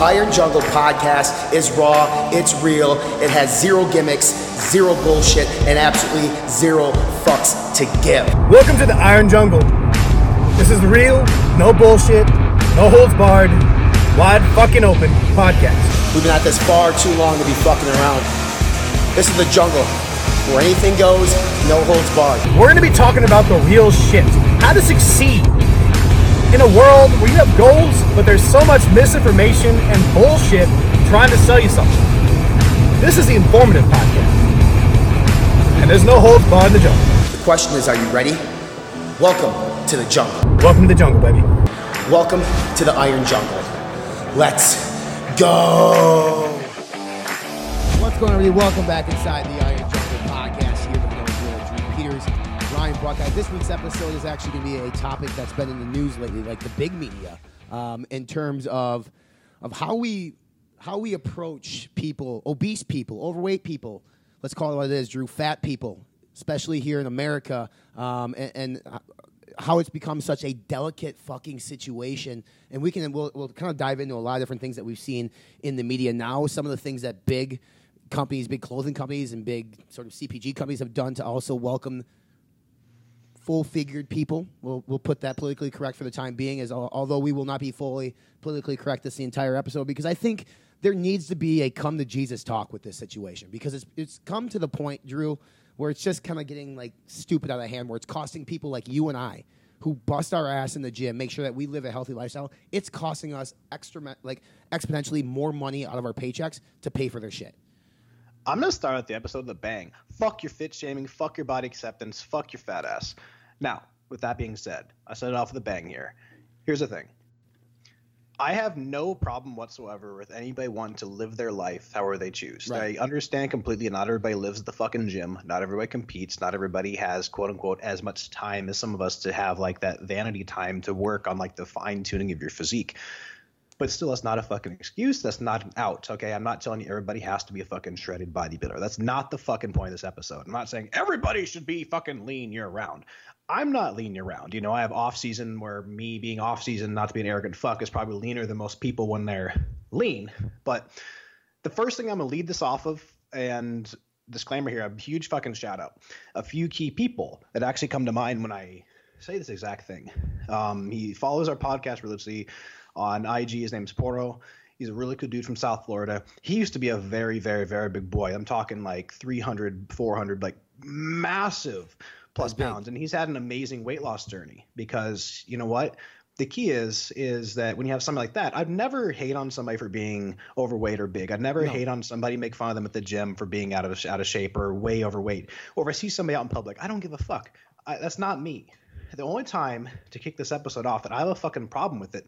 Iron Jungle podcast is raw, it's real, it has zero gimmicks, zero bullshit, and absolutely zero fucks to give. Welcome to the Iron Jungle. This is real, no bullshit, no holds barred, wide fucking open podcast. We've been at this far too long to be fucking around. This is the jungle where anything goes, no holds barred. We're going to be talking about the real shit, how to succeed in a world where you have goals, but there's so much misinformation and bullshit trying to sell you something. This is the informative podcast. And there's no holds barred in the jungle. The question is, are you ready? Welcome to the jungle. Welcome to the jungle, baby. Welcome to the Iron Jungle. Let's go. What's going on, everybody? Welcome back inside the Iron This week's episode is actually going to be a topic that's been in the news lately, like the big media, um, in terms of of how we how we approach people, obese people, overweight people. Let's call it what it is, Drew. Fat people, especially here in America, um, and, and how it's become such a delicate fucking situation. And we can we'll, we'll kind of dive into a lot of different things that we've seen in the media now. Some of the things that big companies, big clothing companies, and big sort of CPG companies have done to also welcome full-figured people. We'll we'll put that politically correct for the time being, as although we will not be fully politically correct this the entire episode because I think there needs to be a come to Jesus talk with this situation because it's it's come to the point, Drew, where it's just kind of getting like stupid out of hand, where it's costing people like you and I who bust our ass in the gym, make sure that we live a healthy lifestyle. It's costing us extra like exponentially more money out of our paychecks to pay for their shit. I'm gonna start out the episode with a bang. Fuck your fit shaming. Fuck your body acceptance. Fuck your fat ass. Now, with that being said, I set it off with a bang here. Here's the thing. I have no problem whatsoever with anybody wanting to live their life however they choose. Right. I understand completely. Not everybody lives at the fucking gym. Not everybody competes. Not everybody has quote unquote as much time as some of us to have like that vanity time to work on like the fine tuning of your physique. But still, that's not a fucking excuse. That's not an out. Okay, I'm not telling you everybody has to be a fucking shredded bodybuilder. That's not the fucking point of this episode. I'm not saying everybody should be fucking lean year round. I'm not lean year round. You know, I have off season where me being off season, not to be an arrogant fuck, is probably leaner than most people when they're lean. But the first thing I'm gonna lead this off of, and disclaimer here, a huge fucking shout out. A few key people that actually come to mind when I say this exact thing. Um, he follows our podcast religiously on IG. His name's Poro. He's a really cool dude from South Florida. He used to be a very, very, very big boy. I'm talking like 300, 400, like massive plus pounds. And he's had an amazing weight loss journey because you know what? The key is is that when you have somebody like that, I'd never hate on somebody for being overweight or big. I'd never No. hate on somebody make fun of them at the gym for being out of out of shape or way overweight. Or if I see somebody out in public, I don't give a fuck. I, that's not me. The only time to kick this episode off that I have a fucking problem with it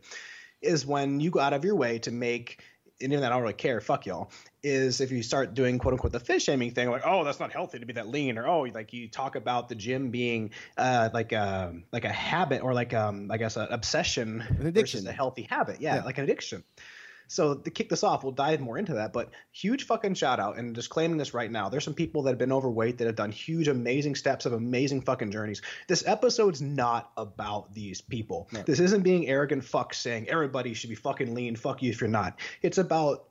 is when you go out of your way to make and even that I don't really care, fuck y'all, is if you start doing quote unquote the fit shaming thing, like, oh, that's not healthy to be that lean, or oh, like you talk about the gym being uh, like a like a habit or like um I guess an obsession An addiction. versus a healthy habit. Yeah, Yeah. like an addiction. So to kick this off, we'll dive more into that. But huge fucking shout out and just claiming this right now. There's some people that have been overweight that have done huge, amazing steps of amazing fucking journeys. This episode's not about these people. This isn't being arrogant fuck saying everybody should be fucking lean. Fuck you if you're not. It's about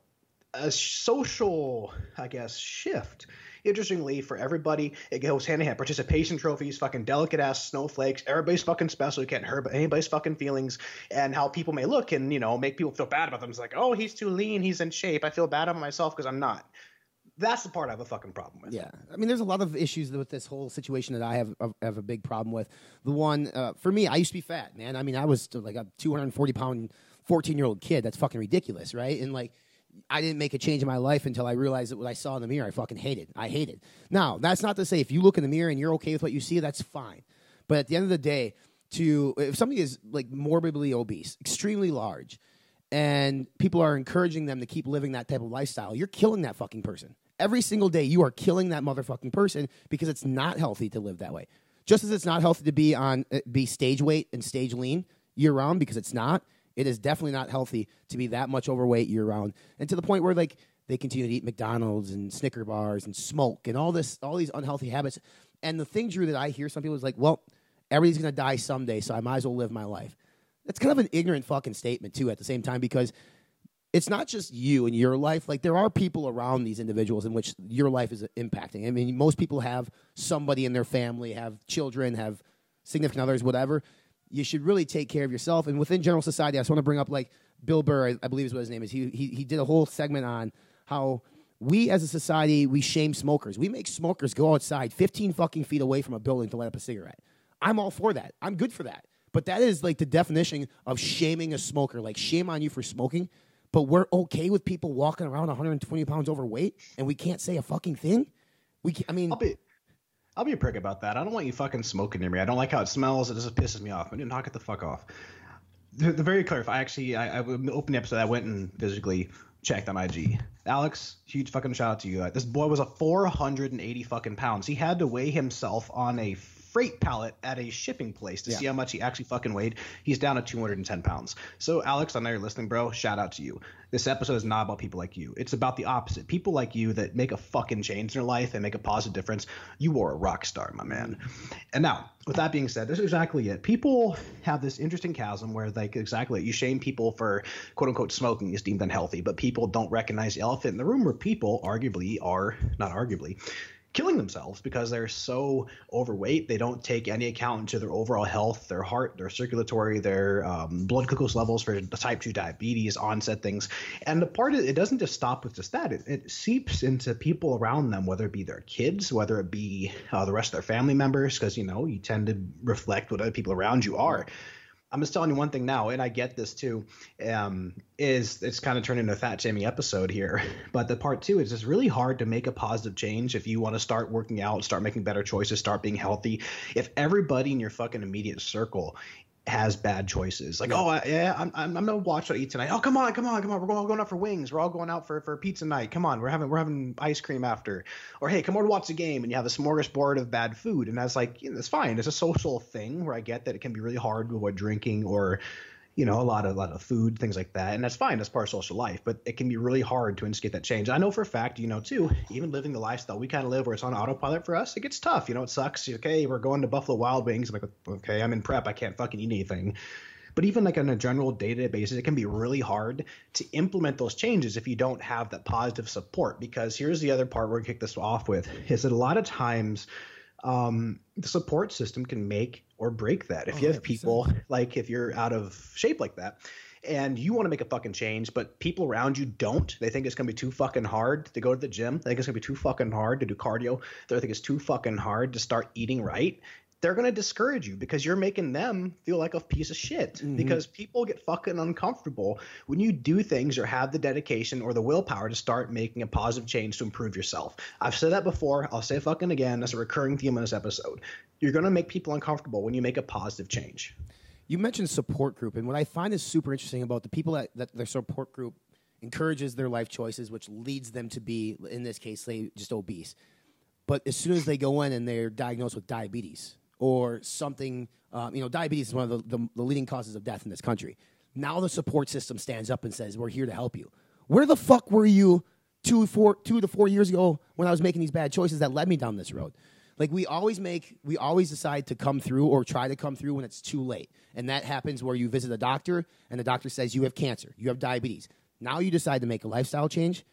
a social, I guess, shift. Interestingly, for everybody, it goes hand in hand. Participation trophies, fucking delicate ass snowflakes. Everybody's fucking special. You can't hurt anybody's fucking feelings. And how people may look and, you know, make people feel bad about them. It's like, oh, he's too lean. He's in shape. I feel bad about myself because I'm not. That's the part I have a fucking problem with. Yeah, I mean, there's a lot of issues with this whole situation that I have have a big problem with. The one uh, for me, I used to be fat, man. I mean, I was like a 240 pound 14 year old kid. That's fucking ridiculous, right? And like, I didn't make a change in my life until I realized that what I saw in the mirror, I fucking hated. I hated. Now, that's not to say if you look in the mirror and you're okay with what you see, that's fine. But at the end of the day, to if somebody is like morbidly obese, extremely large, and people are encouraging them to keep living that type of lifestyle, you're killing that fucking person. Every single day, you are killing that motherfucking person because it's not healthy to live that way. Just as it's not healthy to be on uh, be stage weight and stage lean year round because it's not. It is definitely not healthy to be that much overweight year round, and to the point where like they continue to eat McDonald's and Snicker bars and smoke and all this, all these unhealthy habits. And the thing, Drew, that I hear some people is like, well, everybody's gonna die someday, so I might as well live my life. That's kind of an ignorant fucking statement too. At the same time, because it's not just you and your life. Like there are people around these individuals in which your life is impacting. I mean, most people have somebody in their family, have children, have significant others, whatever. You should really take care of yourself. And within general society, I just want to bring up like Bill Burr, I, I believe is what his name is. He, he he did a whole segment on how we as a society we shame smokers. We make smokers go outside 15 fucking feet away from a building to light up a cigarette. I'm all for that. I'm good for that. But that is like the definition of shaming a smoker. Like shame on you for smoking but we're okay with people walking around 120 pounds overweight and we can't say a fucking thing. We, I mean, I'll be, I'll be a prick about that. I don't want you fucking smoking near me. I don't like how it smells. It just pisses me off. Didn't knock it the fuck off. The, the very clear. If I actually, I, I opened the episode. I went and physically checked on IG. Alex, huge fucking shout out to you. Uh, this boy was a 480 fucking pounds. He had to weigh himself on a freight pallet at a shipping place to yeah. see how much he actually fucking weighed. He's down to 210 pounds. So, Alex, I know you're listening, bro. Shout out to you. This episode is not about people like you. It's about the opposite. People like you that make a fucking change in their life and make a positive difference. You are a rock star, my man. And now, with that being said, this is exactly it. People have this interesting chasm where, like, exactly, you shame people for quote unquote smoking is deemed unhealthy, but people don't recognize the elephant in the room where people arguably are, not arguably, killing themselves because they're so overweight. They don't take any account into their overall health, their heart, their circulatory, their um, blood glucose levels for type 2 diabetes, onset things. And the part it doesn't just stop with just that, it, it seeps into people around them, whether it be their kids, whether it be uh, the rest of their family members, because, you know, you tend to reflect what other people around you are. I'm just telling you one thing now, and I get this too. Um, is it's kind of turned into a fat shaming episode here, but the part two is it's really hard to make a positive change if you want to start working out, start making better choices, start being healthy. If everybody in your fucking immediate circle has bad choices. Like, yeah. oh, yeah, I'm, I'm, I'm, gonna watch what I eat tonight. Oh, come on, come on, come on. We're all going out for wings. We're all going out for, for pizza night. Come on, we're having we're having ice cream after. Or hey, come over to watch the game, and you have a smorgasbord of bad food. And that's like, you know, it's fine. It's a social thing where I get that it can be really hard to avoid drinking or you know, a lot of a lot of food, things like that, and that's fine. That's part of social life, but it can be really hard to instigate that change. I know for a fact, you know, too. Even living the lifestyle we kind of live, where it's on autopilot for us, it gets tough. You know, it sucks. Okay, we're going to Buffalo Wild Wings. I'm like, okay, I'm in prep. I can't fucking eat anything. But even like on a general day-to-day basis, it can be really hard to implement those changes if you don't have that positive support. Because here's the other part we're gonna kick this off with: is that a lot of times um, the support system can make or break that. If oh, you have 100%. people like if you're out of shape like that and you want to make a fucking change, but people around you don't, they think it's gonna be too fucking hard to go to the gym. They think it's gonna be too fucking hard to do cardio. They think it's too fucking hard to start eating right they're going to discourage you because you're making them feel like a piece of shit. Mm-hmm. Because people get fucking uncomfortable when you do things or have the dedication or the willpower to start making a positive change to improve yourself. I've said that before. I'll say fucking again. That's a recurring theme in this episode. You're going to make people uncomfortable when you make a positive change. You mentioned support group, and what I find is super interesting about the people that, that their support group encourages their life choices, which leads them to be, in this case, they just obese. But as soon as they go in and they're diagnosed with diabetes, or something. Um, you know, diabetes is one of the, the, the leading causes of death in this country. Now the support system stands up and says, "We're here to help you." Where the fuck were you two, four, two to four years ago when I was making these bad choices that led me down this road? Like we always make, we always decide to come through or try to come through when it's too late, and that happens where you visit a doctor and the doctor says you have cancer, you have diabetes. Now you decide to make a lifestyle change.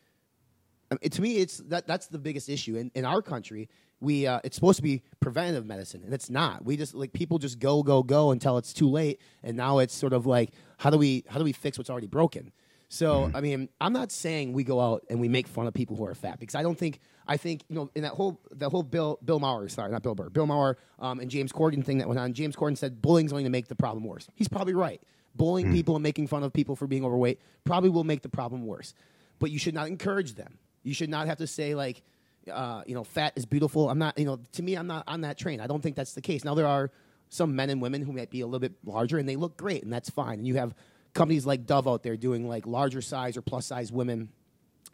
I mean, to me, it's that that's the biggest issue in, in our country we uh, it's supposed to be preventative medicine and it's not. We just like people just go go go until it's too late and now it's sort of like how do we how do we fix what's already broken? So mm-hmm. i mean i'm not saying we go out and we make fun of people who are fat because i don't think i think you know in that whole that whole bill bill maher sorry not bill burr bill maher um, and james corden thing that went on james corden said bullying's going to make the problem worse. He's probably right. Bullying mm-hmm. people and making fun of people for being overweight probably will make the problem worse. But you should not encourage them. You should not have to say like uh, you know, fat is beautiful. I'm not, you know, to me, I'm not on that train. I don't think that's the case. Now, there are some men and women who might be a little bit larger and they look great, and that's fine. And you have companies like Dove out there doing like larger size or plus size women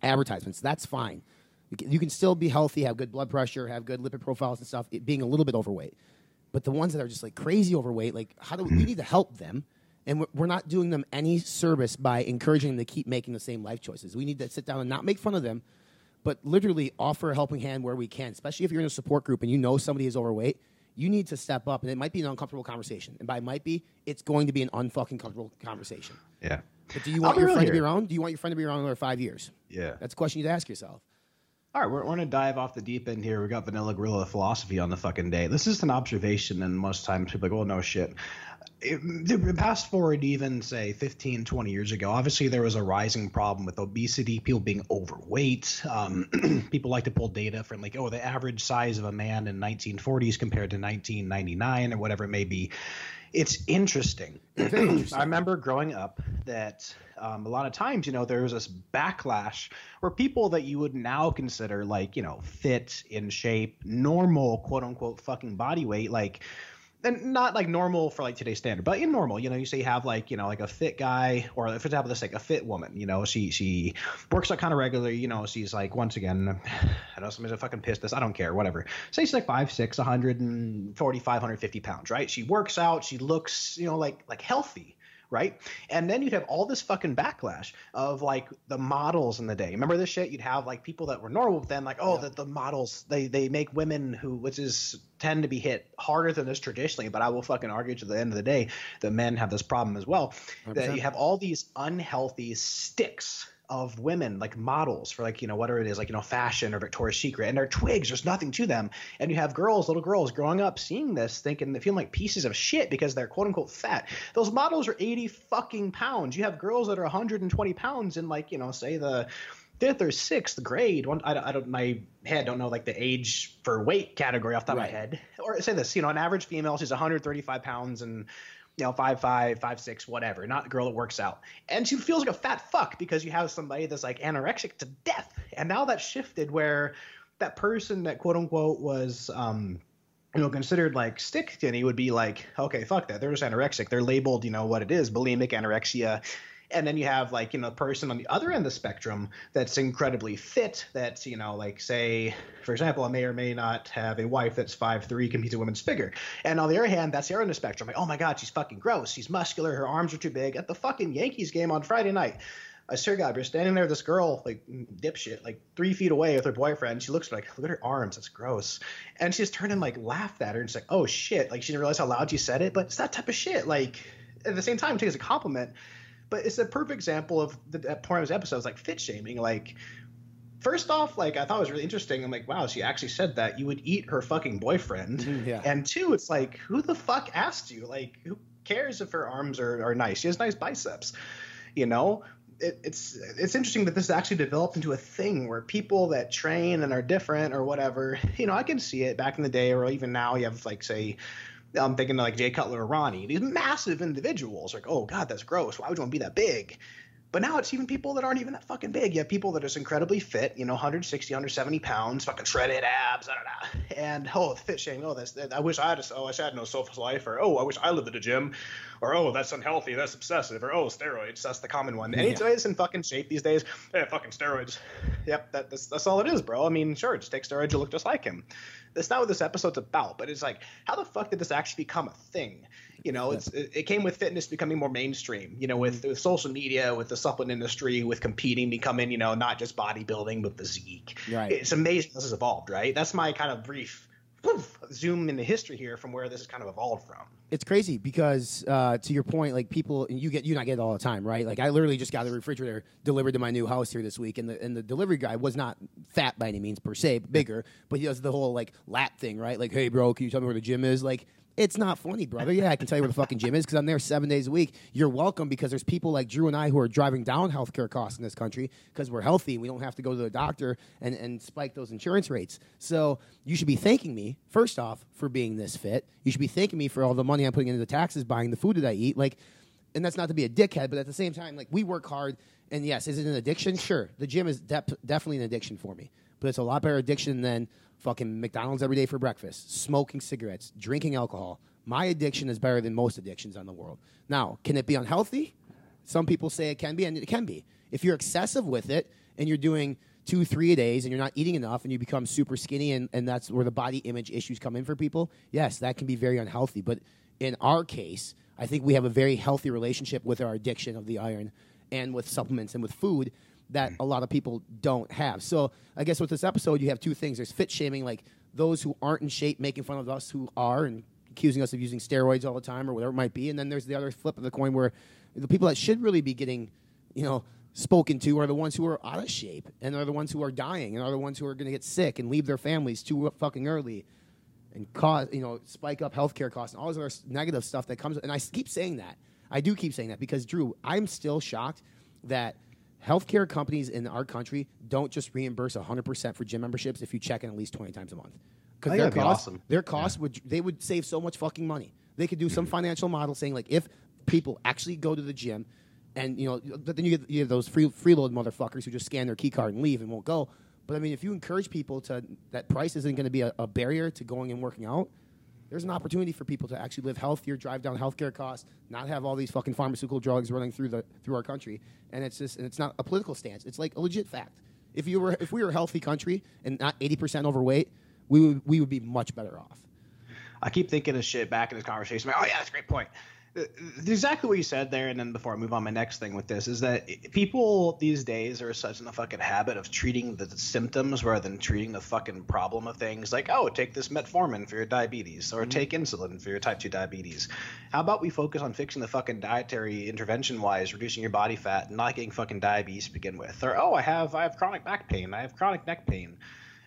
advertisements. That's fine. You can, still be healthy, have good blood pressure, have good lipid profiles and stuff, being a little bit overweight. But the ones that are just like crazy overweight, like, how do we, we need to help them? And we're not doing them any service by encouraging them to keep making the same life choices. We need to sit down and not make fun of them, but literally offer a helping hand where we can, especially if you're in a support group and you know somebody is overweight. You need to step up, and it might be an uncomfortable conversation. And by might be, it's going to be an unfucking comfortable conversation. Yeah. But do you I'll want your friend to be around? Do you want your friend to be around another five years? Yeah. That's a question you'd ask yourself. All right, we're, we're to dive off the deep end here. We got Vanilla Gorilla philosophy on the fucking day. This is an observation, and most times people are like, oh, no shit. It, the- fast forward even, say, 15, 20 years ago, obviously there was a rising problem with obesity, people being overweight. Um, people like to pull data from, like, oh, the average size of a man in 1940s compared to 1999 or whatever it may be. It's interesting. Interesting. I remember growing up that um, a lot of times, you know, there was this backlash where people that you would now consider like, you know, fit, in shape, normal, quote unquote, fucking body weight, like, and not like normal for like today's standard, but in normal, you know, you say you have like, you know, like a fit guy or for example, this like a fit woman, you know, she, she works out kind of regularly, you know, she's like, once again, I know somebody's a fucking pissed this. I don't care, whatever. Say she's like five, six, 145, 150 pounds, right? She works out. She looks, you know, like, like healthy right? And then you'd have all this fucking backlash of like the models in the day. Remember this shit? You'd have like people that were normal then like, oh, the, the models they they make women who which is tend to be hit harder than this traditionally, but I will fucking argue to the end of the day that men have this problem as well. That you have all these unhealthy sticks of women like models for like you know whatever it is like you know fashion or Victoria's Secret and they're twigs there's nothing to them. And you have girls little girls growing up seeing this thinking they feeling like pieces of shit because they're quote unquote fat. Those models are 80 fucking pounds. You have girls that are 120 pounds in like you know say the fifth or sixth grade. One I, don't- I don't my head don't know like the age for weight category off the top Right. of my head. Or say this you know an average female she's 135 pounds and you know, five five, five six, whatever. Not a girl that works out, and she feels like a fat fuck because you have somebody that's like anorexic to death. And now that's shifted where that person that quote unquote was, um, you know, considered like stick skinny would be like, okay, fuck that. They're just anorexic. They're labeled, you know, what it is, bulimic anorexia. And then you have like, you know, a person on the other end of the spectrum that's incredibly fit. That's, you know, like say, for example, I may or may not have a wife that's five three, competes a women's figure. And on the other hand, that's the other end of the spectrum. Like, oh my God, she's fucking gross. She's muscular. Her arms are too big. At the fucking Yankees game on Friday night, I swear to God, you're standing there, this girl, like dipshit, like three feet away with her boyfriend. She looks like, look at her arms, that's gross. And she just turned and like laughed at her and she's like, oh shit. Like she didn't realize how loud she said it, but it's that type of shit. Like at the same time, take it as a compliment. But it's a perfect example of the that part of his episodes, like fit shaming. Like first off, like I thought it was really interesting. I'm like, wow, she actually said that you would eat her fucking boyfriend. Mhm, yeah. And two, it's like, who the fuck asked you? Like, who cares if her arms are, are nice? She has nice biceps. You know? It, it's it's interesting that this actually developed into a thing where people that train and are different or whatever, you know, I can see it back in the day or even now you have like say I'm thinking like Jay Cutler or Ronnie, these massive individuals, like, oh god, that's gross. Why would you want to be that big? But now it's even people that aren't even that fucking big. You have people that are just incredibly fit, you know, 160, 170 pounds, fucking shredded abs, da, da, da. and oh, the fit shaming. Oh, that's I wish I had a, oh, I wish I had no sofa life, or oh, I wish I lived at a gym, or oh, that's unhealthy, that's obsessive, or oh, steroids. That's the common one. Anybody that's in fucking shape these days, yeah, fucking steroids. Yep, that, that's that's all it is, bro. I mean, sure, just take steroids, you look just like him. That's not what this episode's about, but it's like, how the fuck did this actually become a thing? You know, it's it, came with fitness becoming more mainstream. You know, with, with social media, with the supplement industry, with competing becoming, you know, not just bodybuilding but physique. Right. It's amazing this has evolved, right? That's my kind of brief poof, zoom in the history here from where this has kind of evolved from. it's crazy because uh, to your point, like people, and you get you and I get it all the time, right? Like I literally just got a refrigerator delivered to my new house here this week, and the and the delivery guy was not fat by any means per se, bigger, but he does the whole like lap thing, right? Like, hey, bro, can you tell me where the gym is? Like. It's not funny, brother. Yeah, I can tell you where the fucking gym is because I'm there seven days a week. You're welcome because there's people like Drew and I who are driving down healthcare costs in this country because we're healthy and we don't have to go to the doctor and, and spike those insurance rates. So you should be thanking me, first off, for being this fit. You should be thanking me for all the money I'm putting into the taxes, buying the food that I eat. Like, and that's not to be a dickhead, but at the same time, like we work hard. And yes, is it an addiction? Sure, the gym is dep definitely an addiction for me, but it's a lot better addiction than fucking McDonald's every day for breakfast, smoking cigarettes, drinking alcohol. My addiction is better than most addictions on the world. Now, can it be unhealthy? Some people say it can be, and it can be. If you're excessive with it and you're doing two, three a days and you're not eating enough and you become super skinny and, and that's where the body image issues come in for people, yes, that can be very unhealthy. But in our case, I think we have a very healthy relationship with our addiction of the iron and with supplements and with food that a lot of people don't have. So I guess with this episode, you have two things. There's fit shaming, like those who aren't in shape making fun of us who are and accusing us of using steroids all the time or whatever it might be. And then there's the other flip of the coin where The people that should really be getting, you know, spoken to are the ones who are out of shape and are the ones who are dying and are the ones who are going to get sick and leave their families too fucking early and cause you know spike up healthcare costs and all this other negative stuff that comes. And I keep saying that. I do keep saying that because Drew, I'm still shocked that healthcare companies in our country don't just reimburse 100% for gym memberships if you check in at least 20 times a month. Because their costs, awesome. their costs yeah. would they would save so much fucking money. They could do some financial model saying like if people actually go to the gym and you know but then you get, you get those free freeload motherfuckers who just scan their key card and leave and won't go. But I mean, if you encourage people to that price isn't going to be a, a barrier to going and working out, there's an opportunity for people to actually live healthier, drive down healthcare costs, not have all these fucking pharmaceutical drugs running through the through our country. And it's just and it's not a political stance. It's like a legit fact. If you were if we were a healthy country and not 80% overweight, we would we would be much better off. I keep thinking of shit back in this conversation. Like, oh yeah, that's a great point exactly what you said there, and then before I move on, my next thing with this is that people these days are such in the fucking habit of treating the symptoms rather than treating the fucking problem of things. Like, oh, take this metformin for your diabetes, or mm-hmm. take insulin for your type two diabetes. How about we focus on fixing the fucking dietary intervention wise, reducing your body fat, and not getting fucking diabetes to begin with? Or oh, I have I have chronic back pain, I have chronic neck pain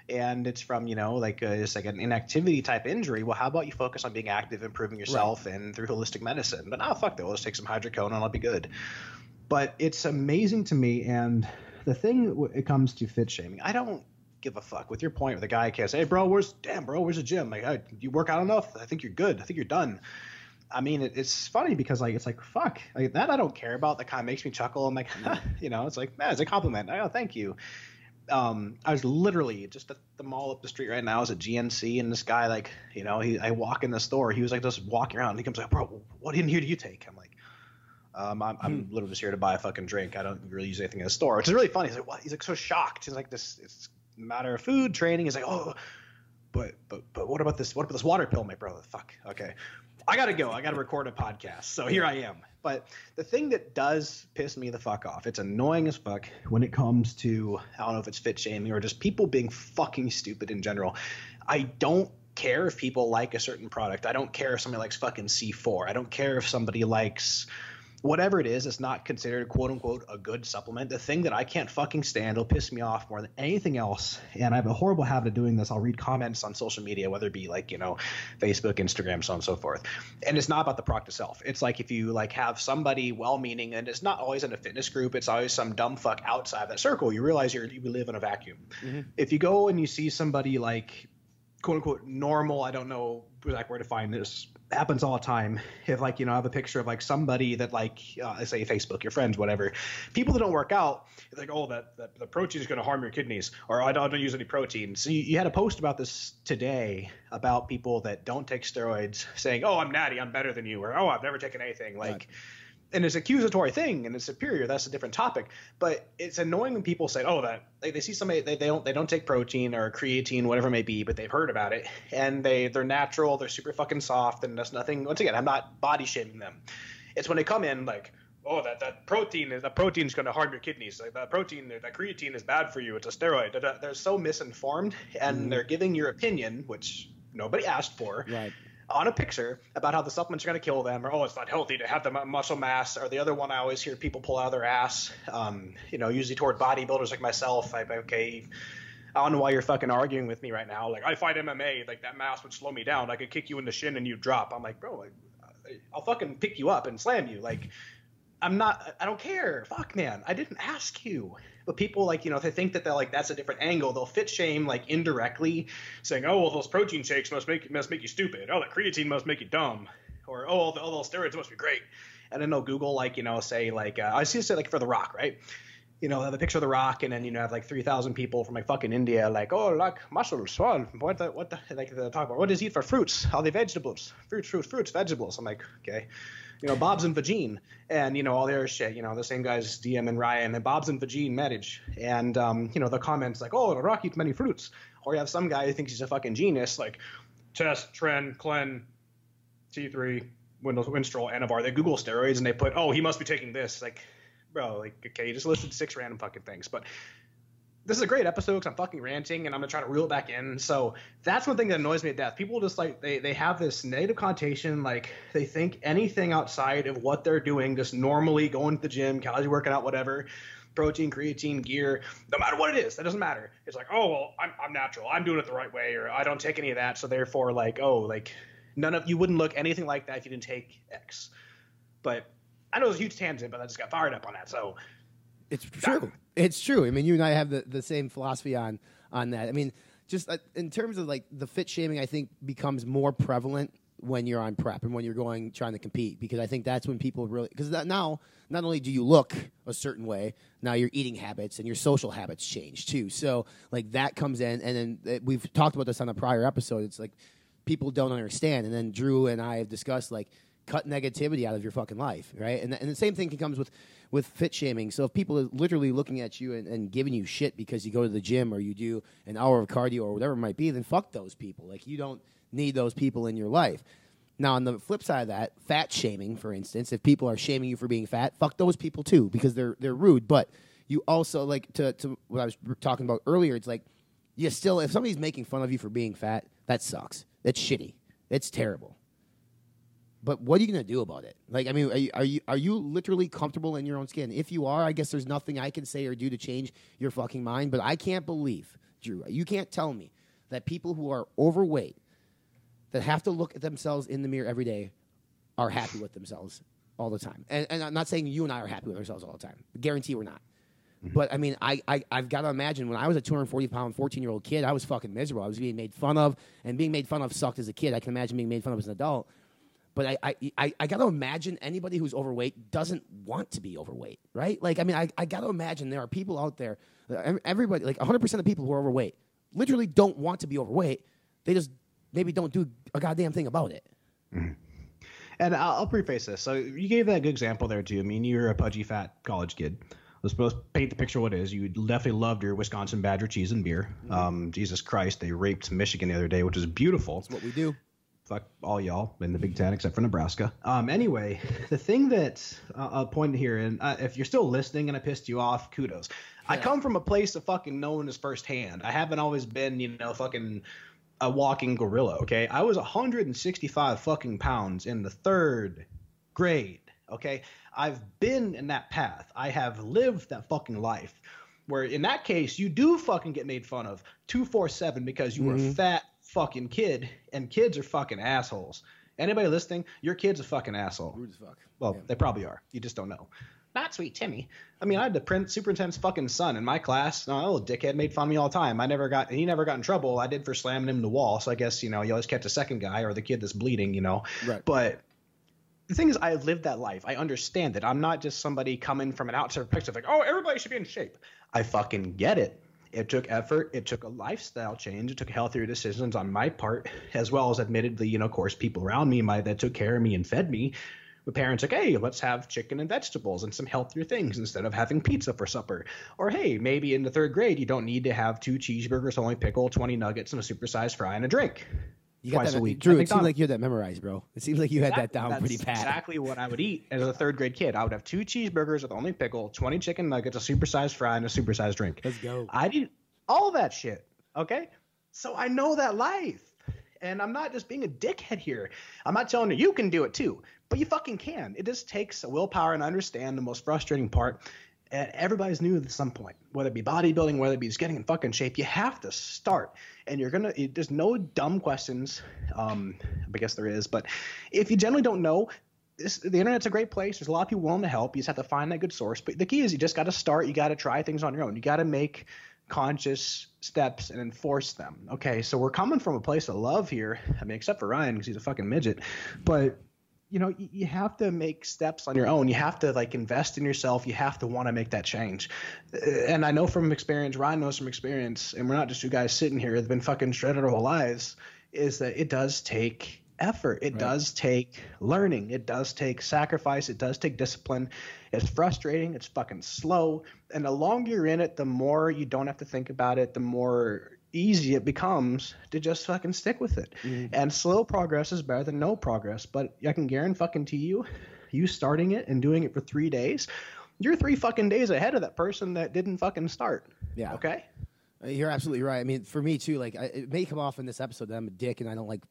and it's from you know like a, uh, it's like an inactivity type injury. Well, how about you focus on being active, improving yourself, right. and through holistic medicine? But oh fuck that, we'll just take some hydrocodone and I'll be good. But it's amazing to me, and the thing it comes to fit shaming, I don't give a fuck. With your point, with the guy can't say, "Hey, bro, where's damn, bro, where's the gym? Like, hey, you work out enough? I think you're good. I think you're done." I mean, it, it's funny because like it's like fuck like that I don't care about. That kind of makes me chuckle. I'm like, you know, it's like man, it's a compliment. Oh, thank you um, I was literally just at the mall up the street right now. I was at GNC, and this guy, like, you know, he I walk in the store. He was like just walking around. And he comes like, bro, what in here do you take? I'm like, um, I'm, I'm hmm. literally just here to buy a fucking drink. I don't really use anything in the store, which is really funny. He's like, what? He's like so shocked. He's like, this it's a matter of food training. He's like, oh, but but but what about this? What about this water pill, my brother? Fuck. Okay, I gotta go. I gotta record a podcast. So here I am. But the thing that does piss me the fuck off, it's annoying as fuck when it comes to I don't know if it's fit shaming or just people being fucking stupid in general. I don't care if people like a certain product. I don't care if somebody likes fucking C4. I don't care if somebody likes whatever it is, it's not considered quote unquote a good supplement. The thing that I can't fucking stand, will piss me off more than anything else. And I have a horrible habit of doing this. I'll read comments on social media, whether it be like, you know, Facebook, Instagram, so on and so forth. And it's not about the product itself. It's like if you like have somebody well meaning, and it's not always in a fitness group, it's always some dumb fuck outside of that circle. You realize you're, you live in a vacuum. Mm-hmm. If you go and you see somebody like quote unquote normal, I don't know like where to find this happens all the time. If like you know, I have a picture of like somebody that like uh, say Facebook, your friends, whatever. People that don't work out, like oh that, that the protein is going to harm your kidneys, or I don't, I don't use any protein. So you, you, had a post about this today about people that don't take steroids, saying oh I'm natty, I'm better than you, or oh I've never taken anything. Like. Right and it's accusatory thing and it's superior that's a different topic. But it's annoying when people say oh that they, they see somebody they, they don't they don't take protein or creatine whatever it may be but they've heard about it and they they're natural they're super fucking soft and that's nothing once again i'm not body shaming them. It's when they come in like oh that that protein is that protein's going to harm your kidneys like that protein that creatine is bad for you it's a steroid they're so misinformed and mm. they're giving your opinion which nobody asked for right on a picture about how the supplements are going to kill them, or oh, it's not healthy to have the muscle mass, or the other one I always hear people pull out of their ass. Um, you know, usually toward bodybuilders like myself. I okay. I don't know why you're fucking arguing with me right now. Like I fight MMA, like that mass would slow me down. I could kick you in the shin and you drop. I'm like, bro, I'll fucking pick you up and slam you. Like, I'm not. I don't care. Fuck, man. I didn't ask you but people like you know they think that they're like that's a different angle they'll fit shame like indirectly saying oh well those protein shakes must make must make you stupid oh that creatine must make you dumb or oh all, the, all those steroids must be great and then they'll google like you know say like uh, i see say like for the rock right you know, have a picture of the rock, and then you know have like three thousand people from like fucking India, like, oh, like muscles, well, what the, what the, like they talk about, what does he eat for fruits? All the vegetables, fruits, fruits, fruits, vegetables. I'm like, okay, you know, Bob's and Vagine, and you know all their shit. You know, the same guys, DM and Ryan, and Bob's and Vagine marriage, and um, you know the comments like, oh, the rock eats many fruits, or you have some guy who thinks he's a fucking genius, like Test, Tren, Clen, T3, Windows, Winstrol, Anavar. They Google steroids and they put, oh, he must be taking this, like bro, like, okay, you just listed six random fucking things. But this is a great episode because I'm fucking ranting and I'm gonna try to reel it back in. So that's one thing that annoys me to death. People just like they they have this negative connotation, like they think anything outside of what they're doing, just normally going to the gym, casually working out, whatever, protein, creatine, gear, no matter what it is, that doesn't matter. It's like, oh well, I'm I'm natural, I'm doing it the right way, or I don't take any of that, so therefore, like, oh, like none of you wouldn't look anything like that if you didn't take X. But I know it's a huge tangent, but I just got fired up on that. So It's true. It's true. I mean, you and I have the, the same philosophy on on that. I mean, just uh, in terms of like the fit shaming, I think becomes more prevalent when you're on prep and when you're going trying to compete because I think that's when people really because now not only do you look a certain way, now your eating habits and your social habits change too. So like that comes in, and then uh, we've talked about this on a prior episode. It's like people don't understand, and then Drew and I have discussed like cut negativity out of your fucking life, right? And, and the same thing comes with with fit shaming. So if people are literally looking at you and, and giving you shit because you go to the gym or you do an hour of cardio or whatever it might be, then fuck those people. Like you don't need those people in your life. Now, on the flip side of that, fat shaming, for instance, if people are shaming you for being fat, fuck those people too because they're they're rude. But you also like to to what I was talking about earlier. It's like you still if somebody's making fun of you for being fat, that sucks. That's shitty. It's terrible. But what are you going to do about it? Like, I mean, are you, are you are you literally comfortable in your own skin? If you are, I guess there's nothing I can say or do to change your fucking mind. But I can't believe, Drew, you can't tell me that people who are overweight that have to look at themselves in the mirror every day are happy with themselves all the time. And, and I'm not saying you and I are happy with ourselves all the time. Guarantee we're not. Mm-hmm. But I mean, I, I, I've got to imagine when I was a 240 pound, 14 year old kid, I was fucking miserable. I was being made fun of, and being made fun of sucked as a kid. I can imagine being made fun of as an adult. But I, I, I, I got to imagine anybody who's overweight doesn't want to be overweight, right? Like, I mean, I, I got to imagine there are people out there, everybody, like 100% of people who are overweight, literally don't want to be overweight. They just maybe don't do a goddamn thing about it. And I'll, I'll preface this. So you gave that good example there too. I mean, you're a pudgy, fat college kid. Let's both paint the picture. What it is you definitely loved your Wisconsin Badger cheese and beer. Um, Jesus Christ, they raped Michigan the other day, which is beautiful. That's what we do. Fuck all y'all in the Big Ten except for Nebraska. Um, anyway, the thing that uh, I'll point here, and uh, if you're still listening and I pissed you off, kudos. I come from a place of fucking knowing this firsthand. I haven't always been, you know, fucking a walking gorilla. Okay, I was 165 fucking pounds in the third grade. Okay, I've been in that path. I have lived that fucking life. Where in that case, you do fucking get made fun of 247 because you were fat fucking kid, and kids are fucking assholes. Anybody listening, your kid's a fucking asshole. Rude as fuck. Well, they probably are. You just don't know. Not sweet Timmy. I mean, I had the print superintendent's fucking son in my class. Oh, no, little dickhead made fun of me all the time. I never got, he never got in trouble. I did for slamming him in the wall. So I guess you know you always catch a second guy or the kid that's bleeding. You know. Right. But the thing is, I have lived that life. I understand it. I'm not just somebody coming from an outside perspective like, oh, everybody should be in shape. I fucking get it. It took effort. It took a lifestyle change. It took healthier decisions on my part, as well as admittedly, you know, of course, people around me my, that took care of me and fed me. My parents like, hey, let's have chicken and vegetables and some healthier things instead of having pizza for supper. Or hey, maybe in the third grade you don't need to have two cheeseburgers, only pickle, twenty nuggets, and a supersized fry and a drink. You got Twice that, a week. Drew. It seems like you had that memorized, bro. It seems like you had that down pretty pat. Exactly what I would eat as a third grade kid. I would have two cheeseburgers with only pickle, 20 chicken nuggets, a supersized fry, and a supersized drink. Let's go. I did all that shit. Okay. So I know that life. And I'm not just being a dickhead here. I'm not telling you you can do it too, but you fucking can. It just takes willpower and understand the most frustrating part. And everybody's new at some point, whether it be bodybuilding, whether it be just getting in fucking shape. You have to start, and you're gonna. There's no dumb questions. Um, I guess there is, but if you generally don't know, this, the internet's a great place. There's a lot of people willing to help. You just have to find that good source. But the key is you just got to start. You got to try things on your own. You got to make conscious steps and enforce them. Okay, so we're coming from a place of love here. I mean, except for Ryan because he's a fucking midget. But you know, you, you have to make steps on your own. You have to like invest in yourself. You have to want to make that change. Uh, And I know from experience, Ryan knows from experience, and we're not just two guys sitting here that've been fucking shredded our whole lives. Is that it does take effort. It does take learning. It does take sacrifice. It does take discipline. It's frustrating. It's fucking slow. And the longer you're in it, the more you don't have to think about it, the more easy it becomes to just fucking stick with it. And slow progress is better than no progress. But I can guarantee fucking to you, you starting it and doing it for three days, you're three fucking days ahead of that person that didn't fucking start. Yeah. Okay. Uh, You're absolutely right. I mean, for me too, like I, it may come off in this episode that I'm a dick and I don't like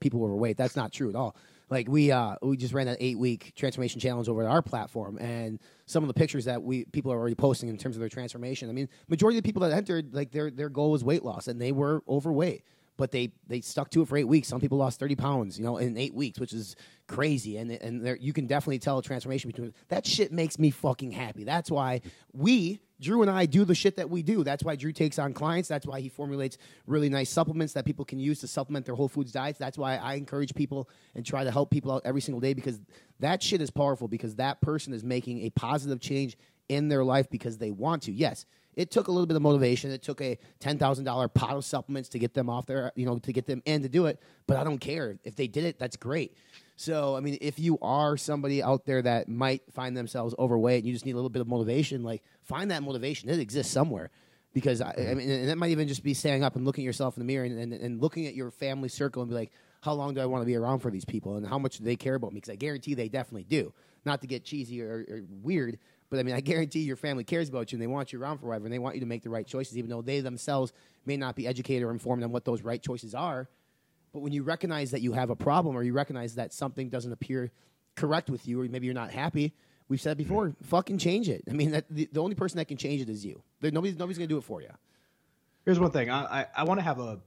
people overweight. That's not true at all. Like we uh, we just ran an eight week transformation challenge over at our platform, and some of the pictures that we people are already posting in terms of their transformation. I mean, majority of the people that entered, like their their goal was weight loss, and they were overweight. But they, they stuck to it for eight weeks. Some people lost thirty pounds, you know, in eight weeks, which is crazy. And and there, you can definitely tell a transformation between that. Shit makes me fucking happy. That's why we Drew and I do the shit that we do. That's why Drew takes on clients. That's why he formulates really nice supplements that people can use to supplement their whole foods diets. That's why I encourage people and try to help people out every single day because that shit is powerful because that person is making a positive change in their life because they want to. Yes, it took a little bit of motivation. It took a ten thousand dollar pot of supplements to get them off there, you know, to get them in to do it. But I don't care if they did it. That's great. So I mean, if you are somebody out there that might find themselves overweight and you just need a little bit of motivation, like find that motivation. It exists somewhere. Because I, I mm-hmm. mean, and that might even just be standing up and looking at yourself in the mirror and, and, and looking at your family circle and be like, how long do I want to be around for these people and how much do they care about me? Because I guarantee they definitely do. Not to get cheesy or, or weird, but I mean, I guarantee your family cares about you and they want you around forever and they want you to make the right choices, even though they themselves may not be educated or informed on what those right choices are. But when you recognize that you have a problem or you recognize that something doesn't appear correct with you or maybe you're not happy, we've said before, mm-hmm. fucking change it. I mean, that, the, the only person that can change it is you. There, nobody's nobody's going to do it for you. Here's one thing. I I, I want to have a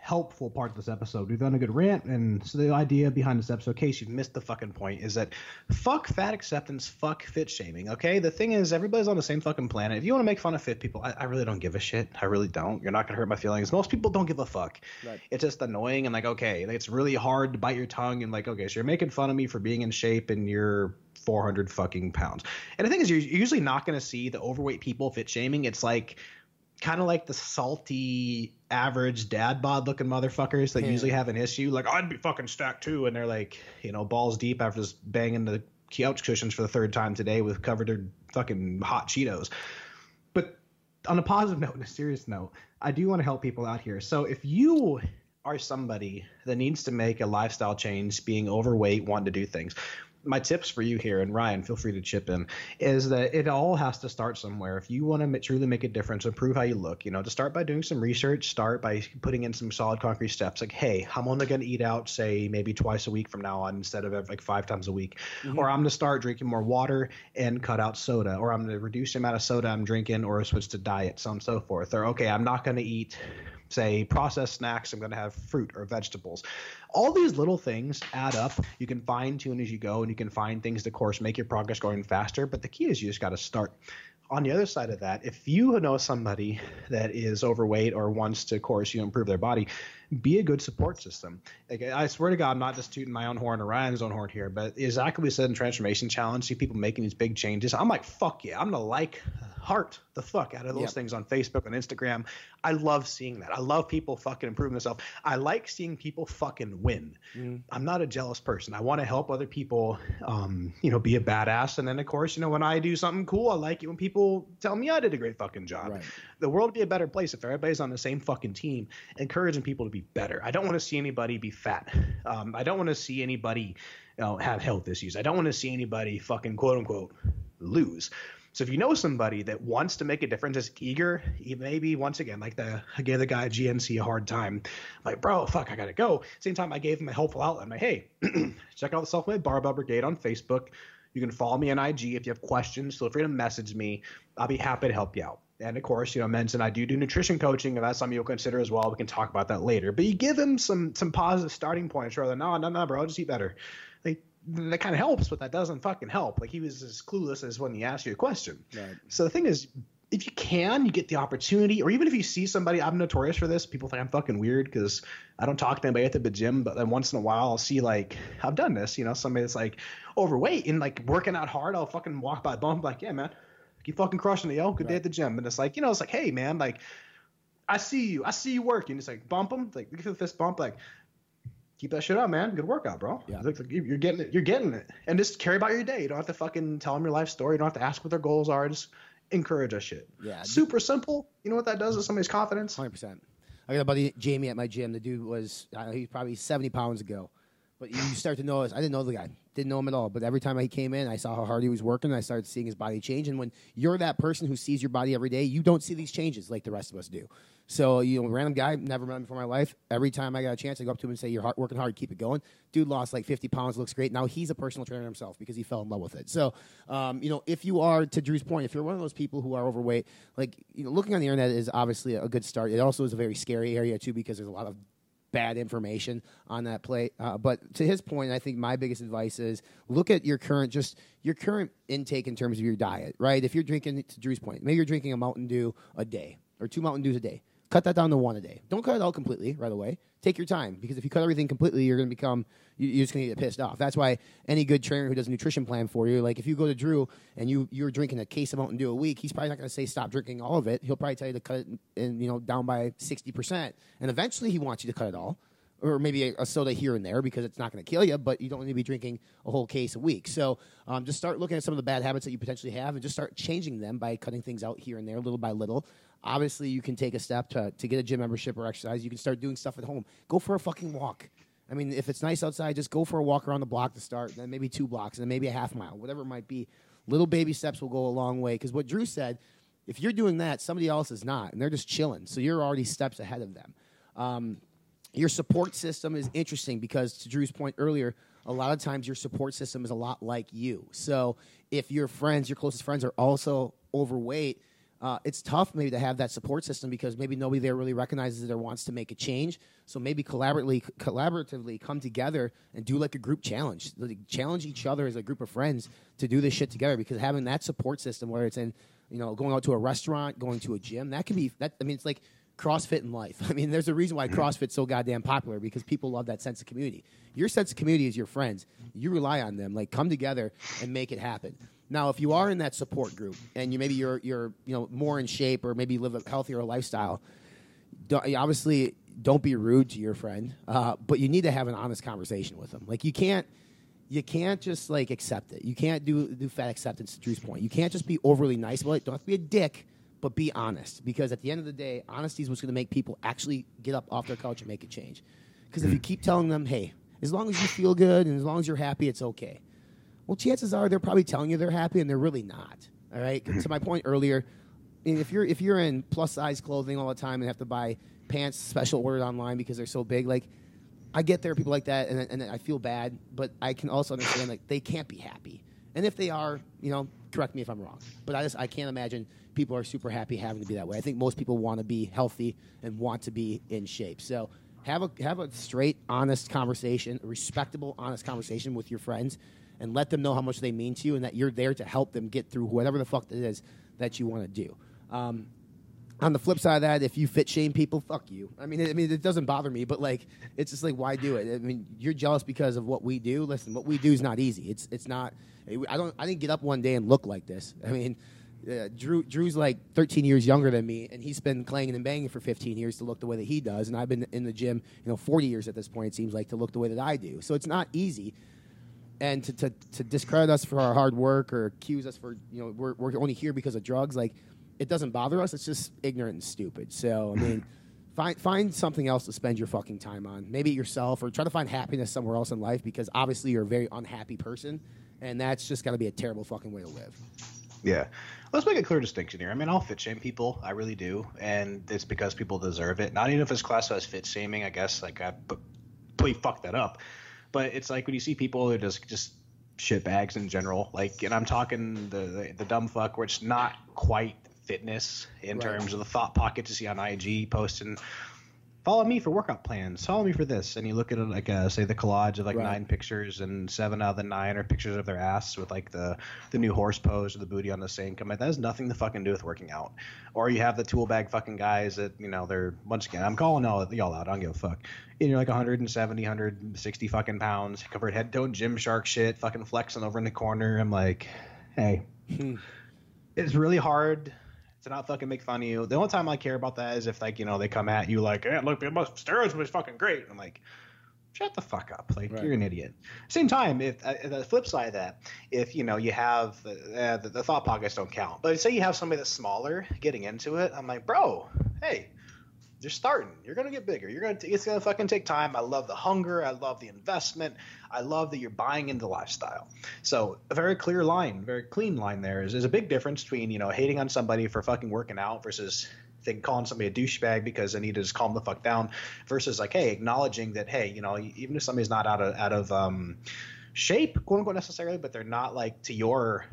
helpful part of this episode. We've done a good rant, and so the idea behind this episode, in case you've missed the fucking point, is that fuck fat acceptance, fuck fit shaming. Okay, the thing is, everybody's on the same fucking planet. If you want to make fun of fit people, I, I really don't give a shit. I really don't. You're not gonna hurt my feelings. Most people don't give a fuck. Right. It's just annoying and like, okay, it's really hard to bite your tongue and like, okay, so you're making fun of me for being in shape and you're 400 fucking pounds. And the thing is, you're usually not gonna see the overweight people fit shaming. It's like kind of like the salty average dad bod looking motherfuckers that usually hmm. have an issue. Like i'd be fucking stacked too. And they're like you know balls deep after just banging the couch cushions for the third time today with covered in fucking hot cheetos. But on a positive note and a serious note i do want to help people out here. So if you are somebody that needs to make a lifestyle change being overweight wanting to do things my tips for you here, and Ryan, feel free to chip in, is that it all has to start somewhere. If you want to truly make a difference, improve how you look, you know, to start by doing some research, start by putting in some solid concrete steps. Like, hey, I'm only going to eat out, say, maybe twice a week from now on instead of like five times a week. Mm-hmm. Or I'm going to start drinking more water and cut out soda. Or I'm going to reduce the amount of soda I'm drinking or switch to diet, so on and so forth. Or, okay, I'm not going to eat say processed snacks i'm going to have fruit or vegetables. All these little things add up. You can fine tune as you go and you can find things to course make your progress going faster but the key is you just got to start. On the other side of that if you know somebody that is overweight or wants to course you improve their body be a good support system like, i swear to god i'm not just tooting my own horn or ryan's own horn here but exactly what we said in transformation challenge see people making these big changes i'm like fuck yeah i'm gonna like heart the fuck out of those Yep. things on Facebook and Instagram. I love seeing that. I love people fucking improving themselves. I like seeing people fucking win. I'm not a jealous person. I want to help other people, um, you know, be a badass. And then of course, you know, when I do something cool, I like it when people tell me I did a great fucking job. Right. The world would be a better place if everybody's on the same fucking team, encouraging people to be better. I don't want to see anybody be fat. Um, I don't want to see anybody you know, have health issues. I don't want to see anybody fucking quote unquote lose. So if you know somebody that wants to make a difference, is eager, maybe once again, like the I gave the guy at GNC a hard time, like bro, fuck, I gotta go. Same time, I gave him a helpful outlet. I'm like, hey, check out the Self Made Barbell Brigade on Facebook. You can follow me on IG if you have questions. Feel free to message me. I'll be happy to help you out. And of course, you know, mention I do do nutrition coaching, and that's something you'll consider as well. We can talk about that later. But you give him some some positive starting points rather than no, no, no, bro, I'll just eat better. Like that kind of helps, but that doesn't fucking help. Like he was as clueless as when he asked you a question. Right. So the thing is, if you can, you get the opportunity, or even if you see somebody, I'm notorious for this. People think I'm fucking weird because I don't talk to anybody at the gym, but then once in a while I'll see like I've done this, you know, somebody that's like overweight and like working out hard. I'll fucking walk by bump like, yeah, man, keep fucking crushing it, yo. Good day at the gym, and it's like, you know, it's like, hey, man, like I see you, I see you working. It's like bump them, like give the fist bump, like keep that shit up, man. Good workout, bro. Yeah. Like you're getting it. You're getting it. And just carry about your day. You don't have to fucking tell them your life story. You don't have to ask what their goals are. Just encourage that shit. Yeah. Super simple. You know what that does to somebody's confidence? Hundred percent. I got a buddy Jamie at my gym. The dude was uh, he was probably seventy pounds ago, But you start to notice. I didn't know the guy, didn't know him at all. But every time he came in, I saw how hard he was working. And I started seeing his body change. And when you're that person who sees your body every day, you don't see these changes like the rest of us do. So you know, random guy, never met him before in my life. Every time I got a chance, I go up to him and say, "You're working hard, keep it going." Dude lost like 50 pounds, looks great. Now he's a personal trainer himself because he fell in love with it. So, um, you know, if you are to Drew's point, if you're one of those people who are overweight, like you know, looking on the internet is obviously a good start. It also is a very scary area too because there's a lot of bad information on that plate. Uh, but to his point, I think my biggest advice is look at your current just your current intake in terms of your diet. Right? If you're drinking to Drew's point, maybe you're drinking a Mountain Dew a day or two Mountain Dews a day. Cut that down to one a day. Don't cut it out completely right away. Take your time because if you cut everything completely, you're going to become you're just going to get pissed off. That's why any good trainer who does a nutrition plan for you, like if you go to Drew and you you're drinking a case of Mountain Dew a week, he's probably not going to say stop drinking all of it. He'll probably tell you to cut it in, you know down by sixty percent, and eventually he wants you to cut it all or maybe a, a, soda here and there because it's not going to kill you, but you don't need to be drinking a whole case a week. So um, just start looking at some of the bad habits that you potentially have and just start changing them by cutting things out here and there, little by little. Obviously, you can take a step to, to get a gym membership or exercise. You can start doing stuff at home. Go for a fucking walk. I mean, if it's nice outside, just go for a walk around the block to start, then maybe two blocks, and then maybe a half mile, whatever it might be. Little baby steps will go a long way. Because what Drew said, if you're doing that, somebody else is not, and they're just chilling. So you're already steps ahead of them. Um, your support system is interesting because, to Drew's point earlier, a lot of times your support system is a lot like you. So if your friends, your closest friends, are also overweight, uh, it's tough maybe to have that support system because maybe nobody there really recognizes it or wants to make a change. So maybe collaboratively, collaboratively come together and do like a group challenge. Like challenge each other as a group of friends to do this shit together because having that support system, where it's in, you know, going out to a restaurant, going to a gym, that can be that. I mean, it's like CrossFit in life. I mean, there's a reason why mm-hmm. CrossFit's so goddamn popular because people love that sense of community. Your sense of community is your friends. You rely on them. Like, come together and make it happen. Now, if you are in that support group and you maybe you're you're you know more in shape or maybe live a healthier lifestyle, don't, obviously don't be rude to your friend, uh, but you need to have an honest conversation with them. Like, you can't you can't just like accept it. You can't do do fat acceptance. To Drew's point, you can't just be overly nice about it. Don't have to be a dick but be honest because at the end of the day, honesty is what's going to make people actually get up off their couch and make a change. Because if you keep telling them, hey, as long as you feel good and as long as you're happy, it's okay. Well, chances are they're probably telling you they're happy and they're really not. All right. Mm-hmm. to my point earlier, if you're if you're in plus size clothing all the time and have to buy pants special ordered online because they're so big, like I get there are people like that and, and I feel bad, but I can also understand like they can't be happy. And if they are, you know, correct me if I'm wrong. But I just I can't imagine people are super happy having to be that way. I think most people want to be healthy and want to be in shape. So have a have a straight, honest conversation, a respectable, honest conversation with your friends, and let them know how much they mean to you and that you're there to help them get through whatever the fuck it is that you want to do. Um, on the flip side of that, if you fit shame people, fuck you. I mean, I mean, it doesn't bother me, but like, it's just like, why do it? I mean, you're jealous because of what we do. Listen, what we do is not easy. It's it's not. I don't. I didn't get up one day and look like this. I mean, uh, Drew Drew's like 13 years younger than me, and he's been clanging and banging for 15 years to look the way that he does, and I've been in the gym, you know, 40 years at this point. It seems like to look the way that I do. So it's not easy, and to to, to discredit us for our hard work or accuse us for you know we're we're only here because of drugs, like it doesn't bother us. It's just ignorant and stupid. So I mean. Find, find something else to spend your fucking time on. Maybe yourself, or try to find happiness somewhere else in life because obviously you're a very unhappy person, and that's just got to be a terrible fucking way to live. Yeah. Let's make a clear distinction here. I mean, I'll fit shame people. I really do. And it's because people deserve it. Not even if it's classed as fit shaming, I guess. Like, I please fuck that up. But it's like when you see people who just, just shit bags in general. Like, and I'm talking the, the, the dumb fuck where it's not quite fitness in right. terms of the thought pocket to see on IG posting follow me for workout plans. Follow me for this. And you look at it like uh, say the collage of like right. nine pictures, and seven out of the nine are pictures of their ass with like the the new horse pose or the booty on the same come. That has nothing to fucking do with working out. Or you have the tool bag fucking guys that you know they're once again I'm calling all y'all out. I don't give a fuck. And you're like 170, 160 fucking pounds, covered head to Gymshark shit, fucking flexing over in the corner. I'm like, hey. Hmm. it's really hard to not fucking make fun of you. The only time I care about that is if like you know they come at you like, hey, look, steroids was fucking great. I'm like, shut the fuck up, like right. you're an idiot. Same time, if uh, the flip side of that, if you know you have uh, the, the thought pockets don't count, but say you have somebody that's smaller getting into it, I'm like, bro, hey, you're starting. You're gonna get bigger. You're gonna. T- it's gonna fucking take time. I love the hunger. I love the investment. I love that you're buying into lifestyle. So a very clear line, very clean line. There is. There's a big difference between you know hating on somebody for fucking working out versus think calling somebody a douchebag because they need to just calm the fuck down versus like hey acknowledging that hey you know even if somebody's not out of out of um, shape quote unquote necessarily but they're not like to your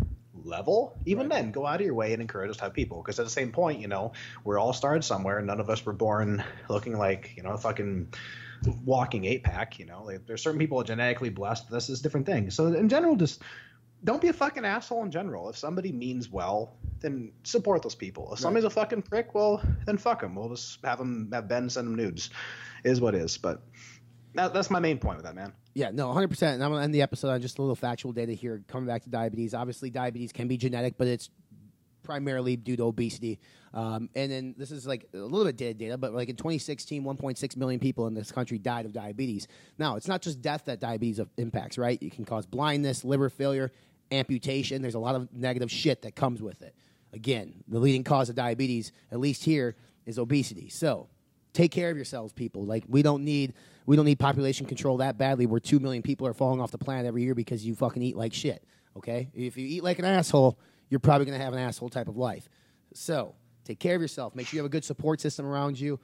level, even right. then, go out of your way and encourage those type of people. Because at the same point, you know, we're all started somewhere. None of us were born looking like, you know, a fucking walking eight pack. You know, like, there's certain people genetically blessed. This is different thing. So in general, just don't be a fucking asshole in general. If somebody means well, then support those people. If right. somebody's a fucking prick, well, then fuck them. We'll just have them have Ben send them nudes. Is what is. But that, that's my main point with that, man. Yeah, no, 100%. And I'm going to end the episode on just a little factual data here. Coming back to diabetes. Obviously, diabetes can be genetic, but it's primarily due to obesity. Um, and then this is like a little bit dead data, but like in 2016, 1.6 million people in this country died of diabetes. Now, it's not just death that diabetes impacts, right? It can cause blindness, liver failure, amputation. There's a lot of negative shit that comes with it. Again, the leading cause of diabetes, at least here, is obesity. So take care of yourselves, people. Like we don't need we don't need population control that badly where 2 million people are falling off the planet every year because you fucking eat like shit. Okay? If you eat like an asshole, you're probably going to have an asshole type of life. So, take care of yourself. Make sure you have a good support system around you.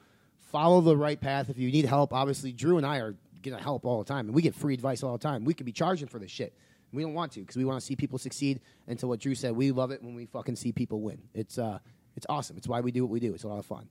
Follow the right path. If you need help, obviously, Drew and I are to help all the time. And we get free advice all the time. We could be charging for this shit. We don't want to because we want to see people succeed. And to what Drew said, we love it when we fucking see people win. It's, uh, it's awesome. It's why we do what we do. It's a lot of fun.